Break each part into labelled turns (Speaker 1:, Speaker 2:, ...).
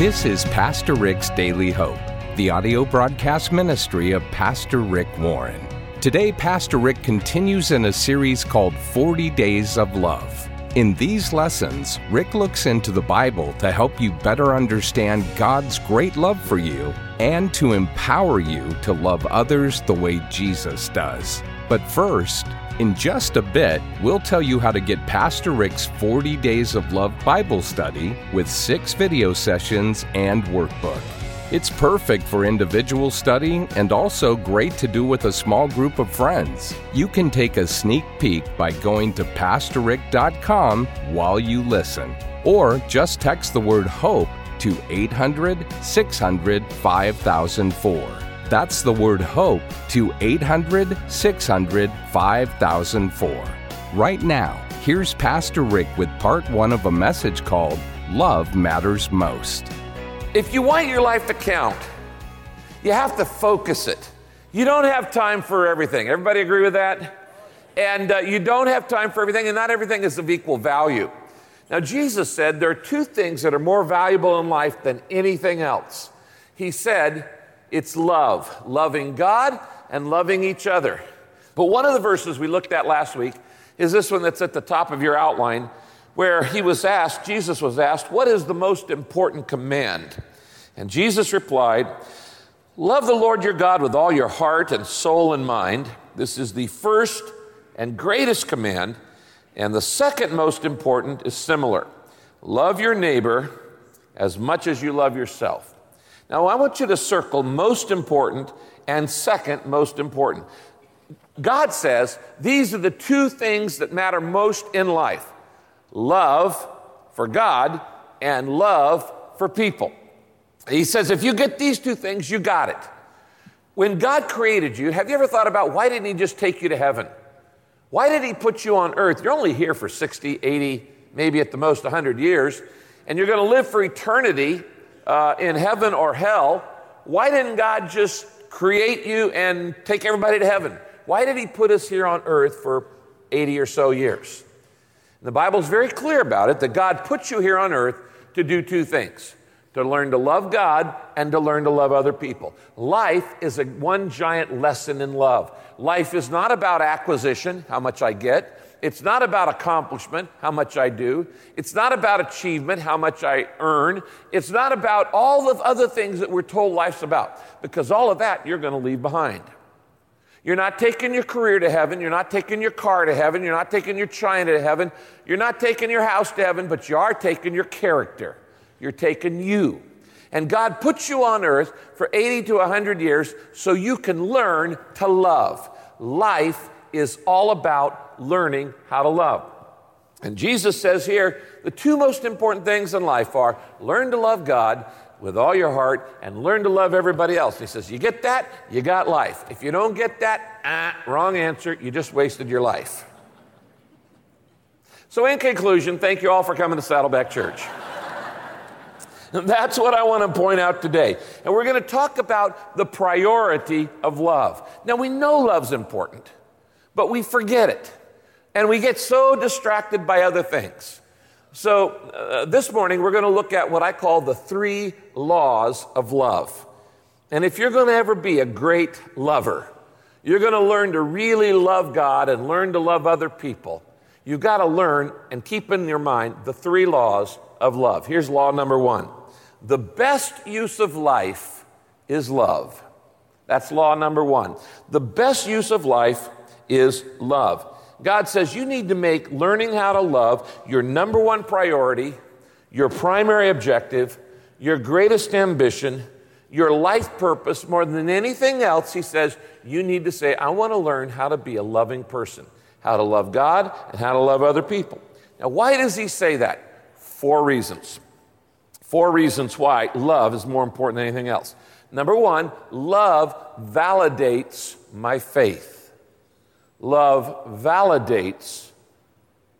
Speaker 1: This is Pastor Rick's Daily Hope, the audio broadcast ministry of Pastor Rick Warren. Today, Pastor Rick continues in a series called 40 Days of Love. In these lessons, Rick looks into the Bible to help you better understand God's great love for you and to empower you to love others the way Jesus does. But first, in just a bit, we'll tell you how to get Pastor Rick's 40 Days of Love Bible study with six video sessions and workbook. It's perfect for individual study and also great to do with a small group of friends. You can take a sneak peek by going to PastorRick.com while you listen, or just text the word HOPE to 800 600 5004. That's the word HOPE to 800 600 5004. Right now, here's Pastor Rick with part one of a message called Love Matters Most.
Speaker 2: If you want your life to count, you have to focus it. You don't have time for everything. Everybody agree with that? And uh, you don't have time for everything, and not everything is of equal value. Now, Jesus said there are two things that are more valuable in life than anything else. He said it's love, loving God and loving each other. But one of the verses we looked at last week is this one that's at the top of your outline where he was asked, Jesus was asked, What is the most important command? And Jesus replied, Love the Lord your God with all your heart and soul and mind. This is the first and greatest command. And the second most important is similar love your neighbor as much as you love yourself. Now, I want you to circle most important and second most important. God says these are the two things that matter most in life love for God and love for people. He says, if you get these two things, you got it. When God created you, have you ever thought about why didn't He just take you to heaven? Why did He put you on earth? You're only here for 60, 80, maybe at the most 100 years, and you're going to live for eternity uh, in heaven or hell. Why didn't God just create you and take everybody to heaven? Why did He put us here on earth for 80 or so years? The Bible's very clear about it that God puts you here on earth to do two things to learn to love God and to learn to love other people. Life is a one giant lesson in love. Life is not about acquisition, how much I get. It's not about accomplishment, how much I do. It's not about achievement, how much I earn. It's not about all the other things that we're told life's about, because all of that you're going to leave behind. You're not taking your career to heaven. You're not taking your car to heaven. You're not taking your China to heaven. You're not taking your house to heaven, but you are taking your character. You're taking you. And God puts you on earth for 80 to 100 years so you can learn to love. Life is all about learning how to love. And Jesus says here the two most important things in life are learn to love God with all your heart and learn to love everybody else. He says, You get that, you got life. If you don't get that, ah, wrong answer, you just wasted your life. So, in conclusion, thank you all for coming to Saddleback Church. That's what I want to point out today. And we're going to talk about the priority of love. Now, we know love's important, but we forget it. And we get so distracted by other things. So, uh, this morning we're going to look at what I call the three laws of love. And if you're going to ever be a great lover, you're going to learn to really love God and learn to love other people. You've got to learn and keep in your mind the three laws of love. Here's law number one the best use of life is love. That's law number one. The best use of life is love. God says you need to make learning how to love your number one priority, your primary objective, your greatest ambition, your life purpose more than anything else. He says you need to say, I want to learn how to be a loving person, how to love God, and how to love other people. Now, why does he say that? Four reasons. Four reasons why love is more important than anything else. Number one, love validates my faith. Love validates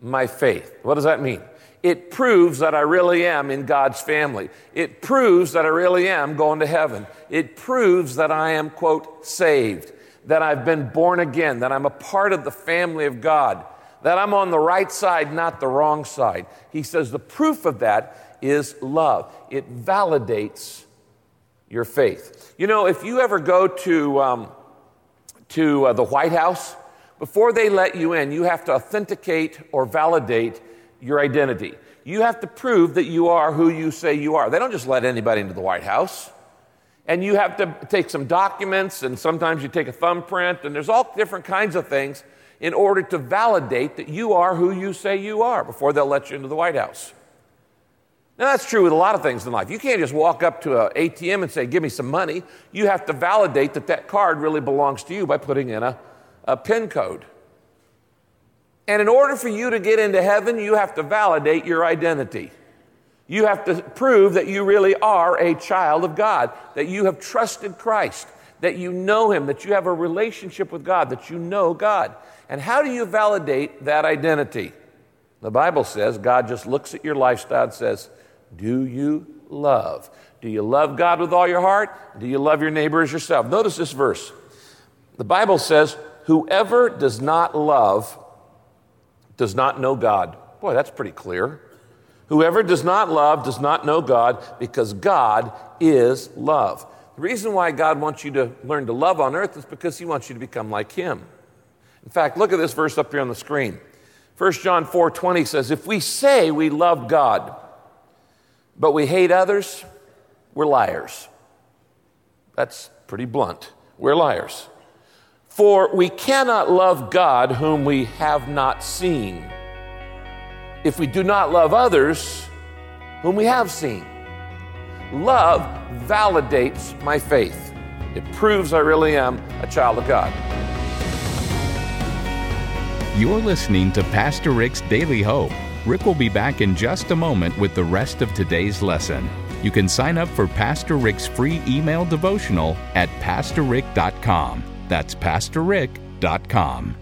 Speaker 2: my faith. What does that mean? It proves that I really am in God's family. It proves that I really am going to heaven. It proves that I am, quote, saved, that I've been born again, that I'm a part of the family of God, that I'm on the right side, not the wrong side. He says the proof of that is love. It validates your faith. You know, if you ever go to, um, to uh, the White House, before they let you in, you have to authenticate or validate your identity. You have to prove that you are who you say you are. They don't just let anybody into the White House. And you have to take some documents, and sometimes you take a thumbprint, and there's all different kinds of things in order to validate that you are who you say you are before they'll let you into the White House. Now, that's true with a lot of things in life. You can't just walk up to an ATM and say, Give me some money. You have to validate that that card really belongs to you by putting in a, a PIN code. And in order for you to get into heaven, you have to validate your identity. You have to prove that you really are a child of God, that you have trusted Christ, that you know Him, that you have a relationship with God, that you know God. And how do you validate that identity? The Bible says God just looks at your lifestyle and says, Do you love? Do you love God with all your heart? Do you love your neighbor as yourself? Notice this verse. The Bible says, Whoever does not love does not know God. Boy, that's pretty clear. Whoever does not love does not know God because God is love. The reason why God wants you to learn to love on earth is because He wants you to become like Him. In fact, look at this verse up here on the screen. 1 John 4 20 says, If we say we love God, but we hate others, we're liars. That's pretty blunt. We're liars. For we cannot love God whom we have not seen if we do not love others whom we have seen. Love validates my faith, it proves I really am a child of God.
Speaker 1: You're listening to Pastor Rick's Daily Hope. Rick will be back in just a moment with the rest of today's lesson. You can sign up for Pastor Rick's free email devotional at pastorrick.com. That's pastorrick.com.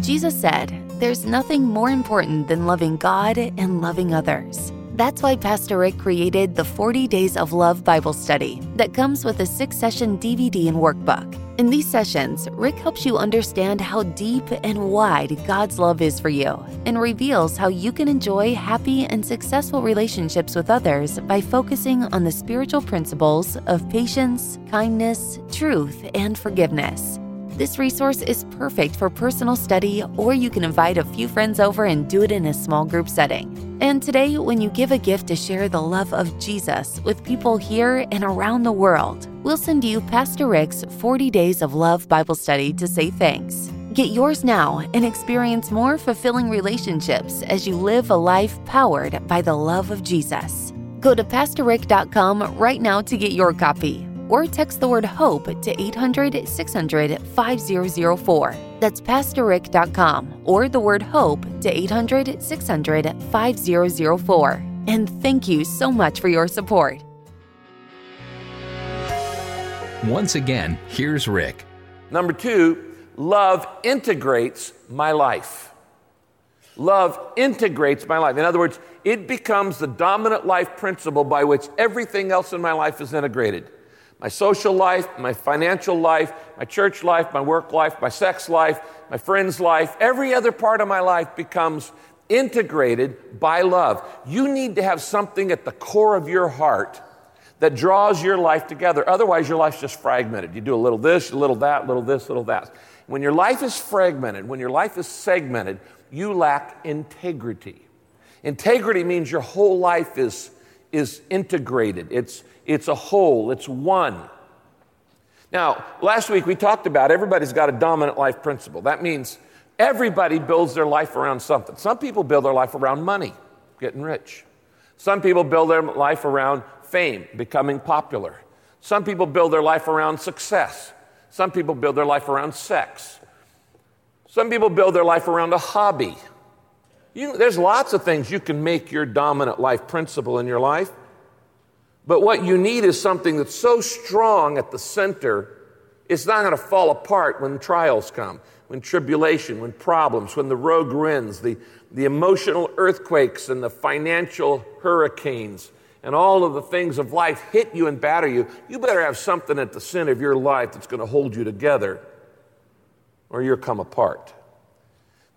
Speaker 3: Jesus said, There's nothing more important than loving God and loving others. That's why Pastor Rick created the 40 Days of Love Bible Study that comes with a six session DVD and workbook. In these sessions, Rick helps you understand how deep and wide God's love is for you and reveals how you can enjoy happy and successful relationships with others by focusing on the spiritual principles of patience, kindness, truth, and forgiveness. This resource is perfect for personal study, or you can invite a few friends over and do it in a small group setting. And today, when you give a gift to share the love of Jesus with people here and around the world, we'll send you Pastor Rick's 40 Days of Love Bible Study to say thanks. Get yours now and experience more fulfilling relationships as you live a life powered by the love of Jesus. Go to PastorRick.com right now to get your copy or text the word HOPE to 800 600 5004. That's PastorRick.com or the word HOPE to 800 600 5004. And thank you so much for your support.
Speaker 1: Once again, here's Rick.
Speaker 2: Number two, love integrates my life. Love integrates my life. In other words, it becomes the dominant life principle by which everything else in my life is integrated my social life, my financial life, my church life, my work life, my sex life, my friends' life, every other part of my life becomes integrated by love. You need to have something at the core of your heart that draws your life together. Otherwise, your life's just fragmented. You do a little this, a little that, a little this, a little that. When your life is fragmented, when your life is segmented, you lack integrity. Integrity means your whole life is, is integrated. It's, it's a whole, it's one. Now, last week we talked about everybody's got a dominant life principle. That means everybody builds their life around something. Some people build their life around money, getting rich. Some people build their life around fame, becoming popular. Some people build their life around success. Some people build their life around sex. Some people build their life around a hobby. You, there's lots of things you can make your dominant life principle in your life. But what you need is something that's so strong at the center, it's not going to fall apart when trials come, when tribulation, when problems, when the rogue winds, the, the emotional earthquakes and the financial hurricanes and all of the things of life hit you and batter you. You better have something at the center of your life that's going to hold you together or you'll come apart.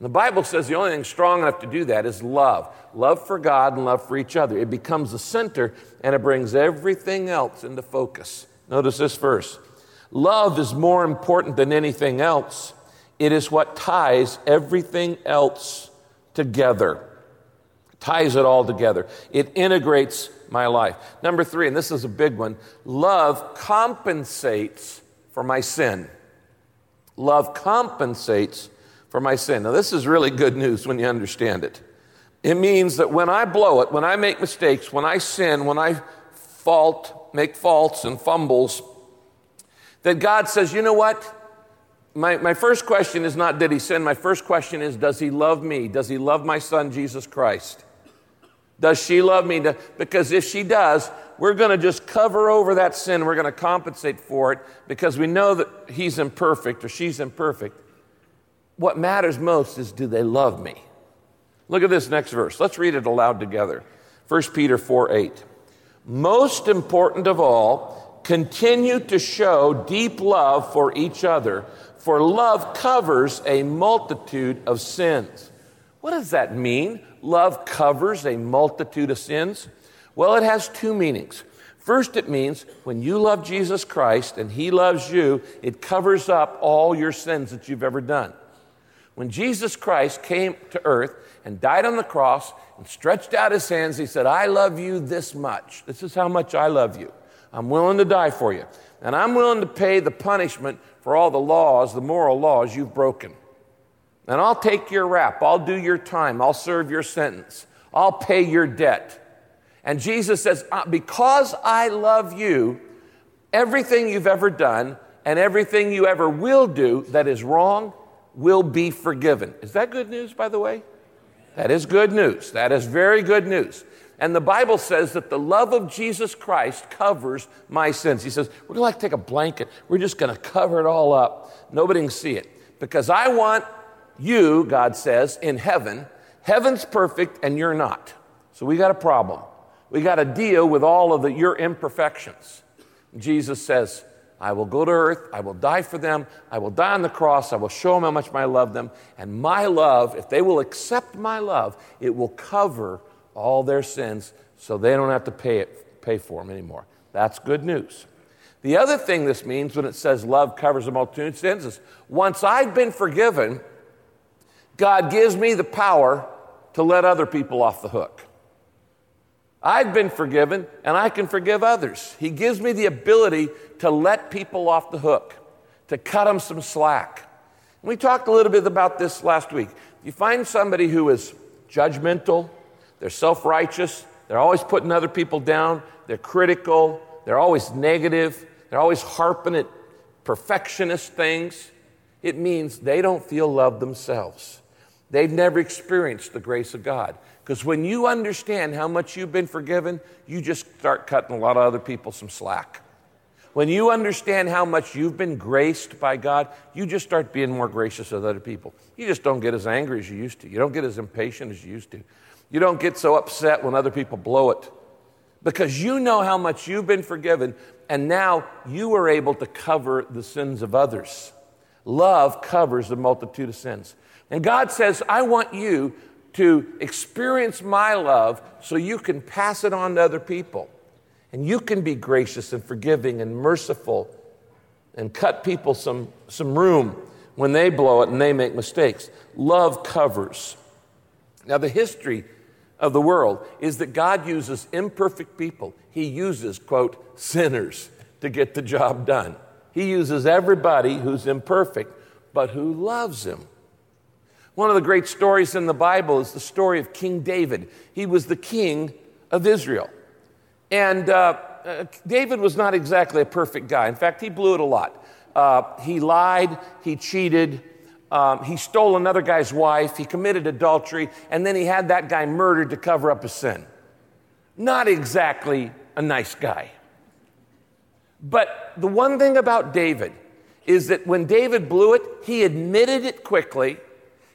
Speaker 2: The Bible says the only thing strong enough to do that is love love for God and love for each other. It becomes the center and it brings everything else into focus. Notice this verse love is more important than anything else, it is what ties everything else together. Ties it all together. It integrates my life. Number three, and this is a big one love compensates for my sin. Love compensates for my sin. Now, this is really good news when you understand it. It means that when I blow it, when I make mistakes, when I sin, when I fault, make faults and fumbles, that God says, you know what? My, my first question is not, did he sin? My first question is, does he love me? Does he love my son, Jesus Christ? Does she love me? Because if she does, we're going to just cover over that sin. We're going to compensate for it because we know that he's imperfect or she's imperfect. What matters most is do they love me? Look at this next verse. Let's read it aloud together. 1 Peter 4 8. Most important of all, continue to show deep love for each other, for love covers a multitude of sins. What does that mean? Love covers a multitude of sins? Well, it has two meanings. First, it means when you love Jesus Christ and He loves you, it covers up all your sins that you've ever done. When Jesus Christ came to earth and died on the cross and stretched out his hands, he said, I love you this much. This is how much I love you. I'm willing to die for you. And I'm willing to pay the punishment for all the laws, the moral laws you've broken. And I'll take your rap. I'll do your time. I'll serve your sentence. I'll pay your debt. And Jesus says, uh, Because I love you, everything you've ever done and everything you ever will do that is wrong will be forgiven. Is that good news, by the way? That is good news. That is very good news. And the Bible says that the love of Jesus Christ covers my sins. He says, We're going to like take a blanket, we're just going to cover it all up. Nobody can see it. Because I want you, God says, in heaven. Heaven's perfect and you're not. So we got a problem. We got to deal with all of the, your imperfections. Jesus says, I will go to earth, I will die for them, I will die on the cross, I will show them how much I love them, and my love, if they will accept my love, it will cover all their sins so they don't have to pay, it, pay for them anymore. That's good news. The other thing this means when it says love covers a multitude of sins is once I've been forgiven, God gives me the power to let other people off the hook. I've been forgiven and I can forgive others. He gives me the ability to let people off the hook, to cut them some slack. And we talked a little bit about this last week. If you find somebody who is judgmental, they're self righteous, they're always putting other people down, they're critical, they're always negative, they're always harping at perfectionist things, it means they don't feel loved themselves. They've never experienced the grace of God. Because when you understand how much you've been forgiven, you just start cutting a lot of other people some slack. When you understand how much you've been graced by God, you just start being more gracious with other people. You just don't get as angry as you used to. You don't get as impatient as you used to. You don't get so upset when other people blow it. Because you know how much you've been forgiven, and now you are able to cover the sins of others. Love covers the multitude of sins. And God says, I want you to experience my love so you can pass it on to other people. And you can be gracious and forgiving and merciful and cut people some, some room when they blow it and they make mistakes. Love covers. Now, the history of the world is that God uses imperfect people. He uses, quote, sinners to get the job done. He uses everybody who's imperfect, but who loves Him. One of the great stories in the Bible is the story of King David. He was the king of Israel. And uh, uh, David was not exactly a perfect guy. In fact, he blew it a lot. Uh, he lied, he cheated, um, he stole another guy's wife, he committed adultery, and then he had that guy murdered to cover up his sin. Not exactly a nice guy. But the one thing about David is that when David blew it, he admitted it quickly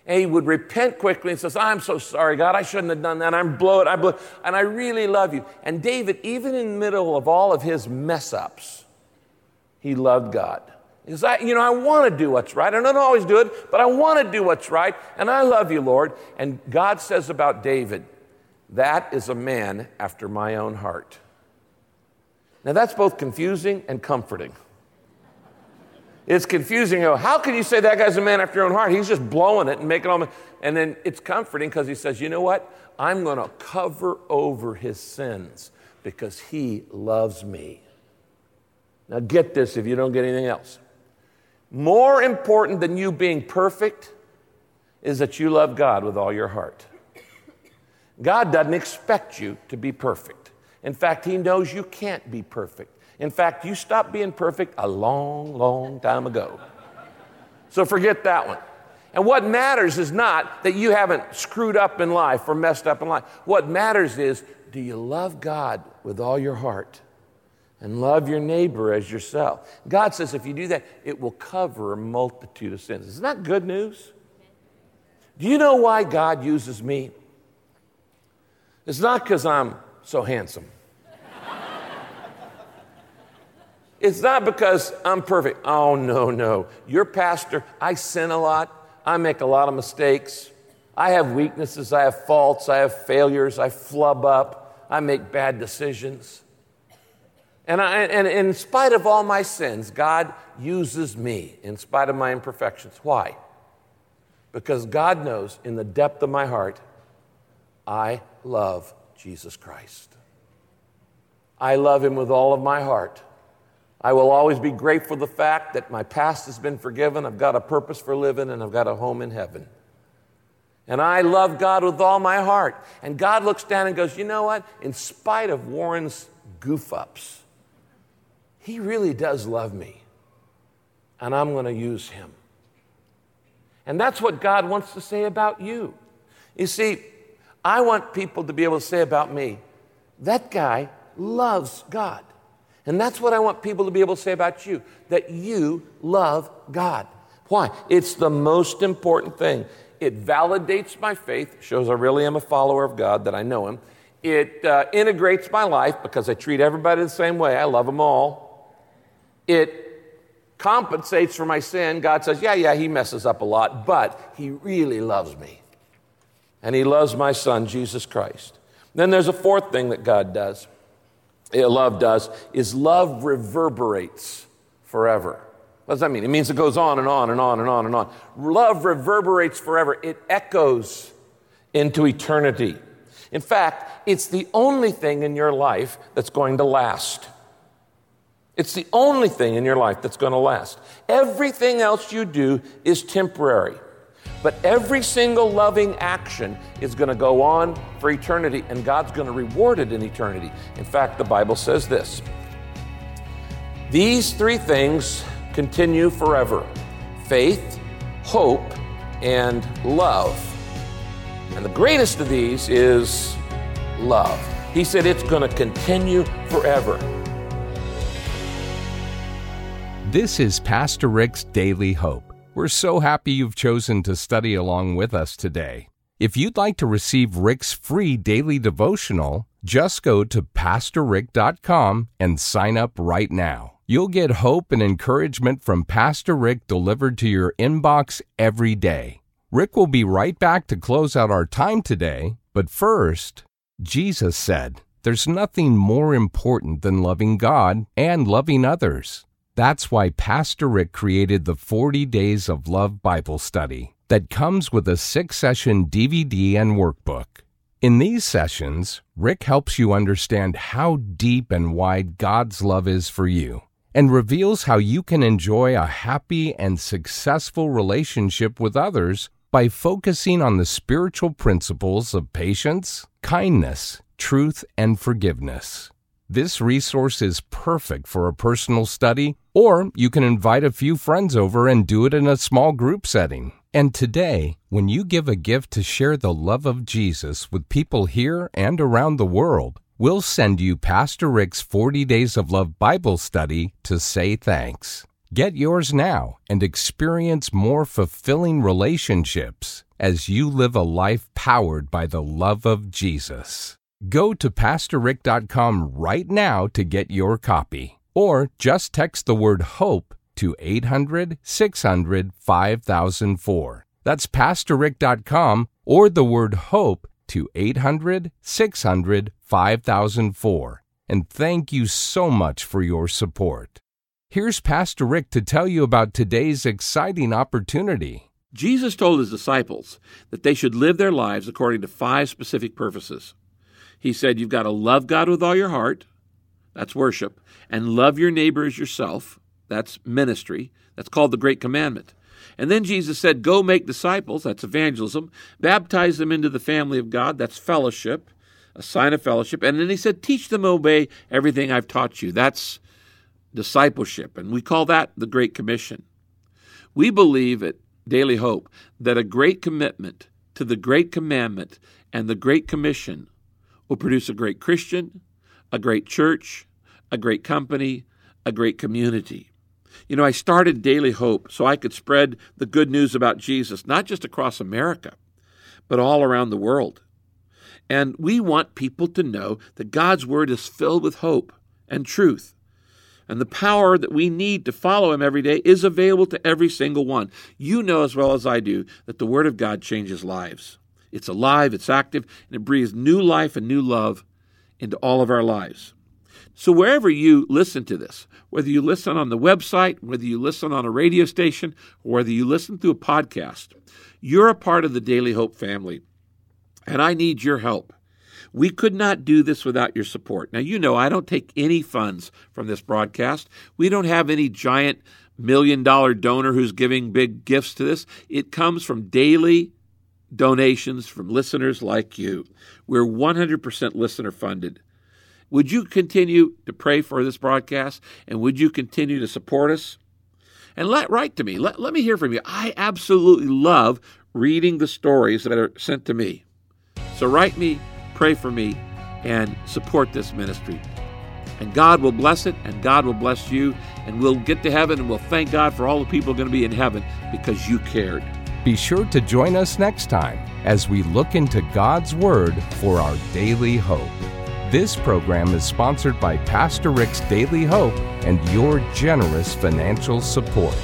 Speaker 2: and he would repent quickly and says, I'm so sorry, God, I shouldn't have done that. I'm blow it, I blew it, and I really love you. And David, even in the middle of all of his mess ups, he loved God. Because I, you know, I want to do what's right. I don't always do it, but I want to do what's right. And I love you, Lord. And God says about David, that is a man after my own heart. Now, that's both confusing and comforting. It's confusing. You how can you say that guy's a man after your own heart? He's just blowing it and making all. And then it's comforting because he says, you know what? I'm going to cover over his sins because he loves me. Now, get this if you don't get anything else. More important than you being perfect is that you love God with all your heart. God doesn't expect you to be perfect. In fact, He knows you can't be perfect. In fact, you stopped being perfect a long, long time ago. So forget that one. And what matters is not that you haven't screwed up in life or messed up in life. What matters is do you love God with all your heart and love your neighbor as yourself? God says if you do that, it will cover a multitude of sins. Isn't that good news? Do you know why God uses me? It's not because I'm so handsome. It's not because I'm perfect. Oh, no, no. You're pastor. I sin a lot. I make a lot of mistakes. I have weaknesses. I have faults. I have failures. I flub up. I make bad decisions. And, I, and in spite of all my sins, God uses me in spite of my imperfections. Why? Because God knows in the depth of my heart, I love Jesus Christ. I love him with all of my heart. I will always be grateful for the fact that my past has been forgiven, I've got a purpose for living, and I've got a home in heaven. And I love God with all my heart. And God looks down and goes, You know what? In spite of Warren's goof ups, he really does love me. And I'm going to use him. And that's what God wants to say about you. You see, I want people to be able to say about me, that guy loves God. And that's what I want people to be able to say about you that you love God. Why? It's the most important thing. It validates my faith, shows I really am a follower of God, that I know Him. It uh, integrates my life because I treat everybody the same way. I love them all. It compensates for my sin. God says, Yeah, yeah, He messes up a lot, but He really loves me. And He loves my Son, Jesus Christ. Then there's a fourth thing that God does love does is love reverberates forever. What does that mean? It means it goes on and on and on and on and on. Love reverberates forever, it echoes into eternity. In fact, it's the only thing in your life that's going to last. It's the only thing in your life that's going to last. Everything else you do is temporary. But every single loving action is going to go on for eternity, and God's going to reward it in eternity. In fact, the Bible says this These three things continue forever faith, hope, and love. And the greatest of these is love. He said it's going to continue forever.
Speaker 1: This is Pastor Rick's Daily Hope. We're so happy you've chosen to study along with us today. If you'd like to receive Rick's free daily devotional, just go to PastorRick.com and sign up right now. You'll get hope and encouragement from Pastor Rick delivered to your inbox every day. Rick will be right back to close out our time today, but first, Jesus said, There's nothing more important than loving God and loving others. That's why Pastor Rick created the 40 Days of Love Bible Study that comes with a six session DVD and workbook. In these sessions, Rick helps you understand how deep and wide God's love is for you and reveals how you can enjoy a happy and successful relationship with others by focusing on the spiritual principles of patience, kindness, truth, and forgiveness. This resource is perfect for a personal study, or you can invite a few friends over and do it in a small group setting. And today, when you give a gift to share the love of Jesus with people here and around the world, we'll send you Pastor Rick's 40 Days of Love Bible study to say thanks. Get yours now and experience more fulfilling relationships as you live a life powered by the love of Jesus. Go to PastorRick.com right now to get your copy, or just text the word HOPE to 800 600 5004. That's PastorRick.com or the word HOPE to 800 600 5004. And thank you so much for your support. Here's Pastor Rick to tell you about today's exciting opportunity.
Speaker 2: Jesus told his disciples that they should live their lives according to five specific purposes. He said, You've got to love God with all your heart, that's worship, and love your neighbor as yourself, that's ministry, that's called the Great Commandment. And then Jesus said, Go make disciples, that's evangelism, baptize them into the family of God, that's fellowship, a sign of fellowship. And then he said, Teach them to obey everything I've taught you, that's discipleship. And we call that the Great Commission. We believe at Daily Hope that a great commitment to the Great Commandment and the Great Commission will produce a great Christian, a great church, a great company, a great community. You know, I started Daily Hope so I could spread the good news about Jesus, not just across America, but all around the world. And we want people to know that God's Word is filled with hope and truth. And the power that we need to follow Him every day is available to every single one. You know as well as I do that the Word of God changes lives. It's alive, it's active, and it breathes new life and new love into all of our lives. So, wherever you listen to this, whether you listen on the website, whether you listen on a radio station, or whether you listen through a podcast, you're a part of the Daily Hope family. And I need your help. We could not do this without your support. Now, you know, I don't take any funds from this broadcast. We don't have any giant million dollar donor who's giving big gifts to this. It comes from daily donations from listeners like you. We're 100% listener funded. Would you continue to pray for this broadcast and would you continue to support us? And let write to me. Let, let me hear from you. I absolutely love reading the stories that are sent to me. So write me, pray for me, and support this ministry. And God will bless it, and God will bless you, and we'll get to heaven, and we'll thank God for all the people going to be in heaven because you cared.
Speaker 1: Be sure to join us next time as we look into God's Word for our daily hope. This program is sponsored by Pastor Rick's Daily Hope and your generous financial support.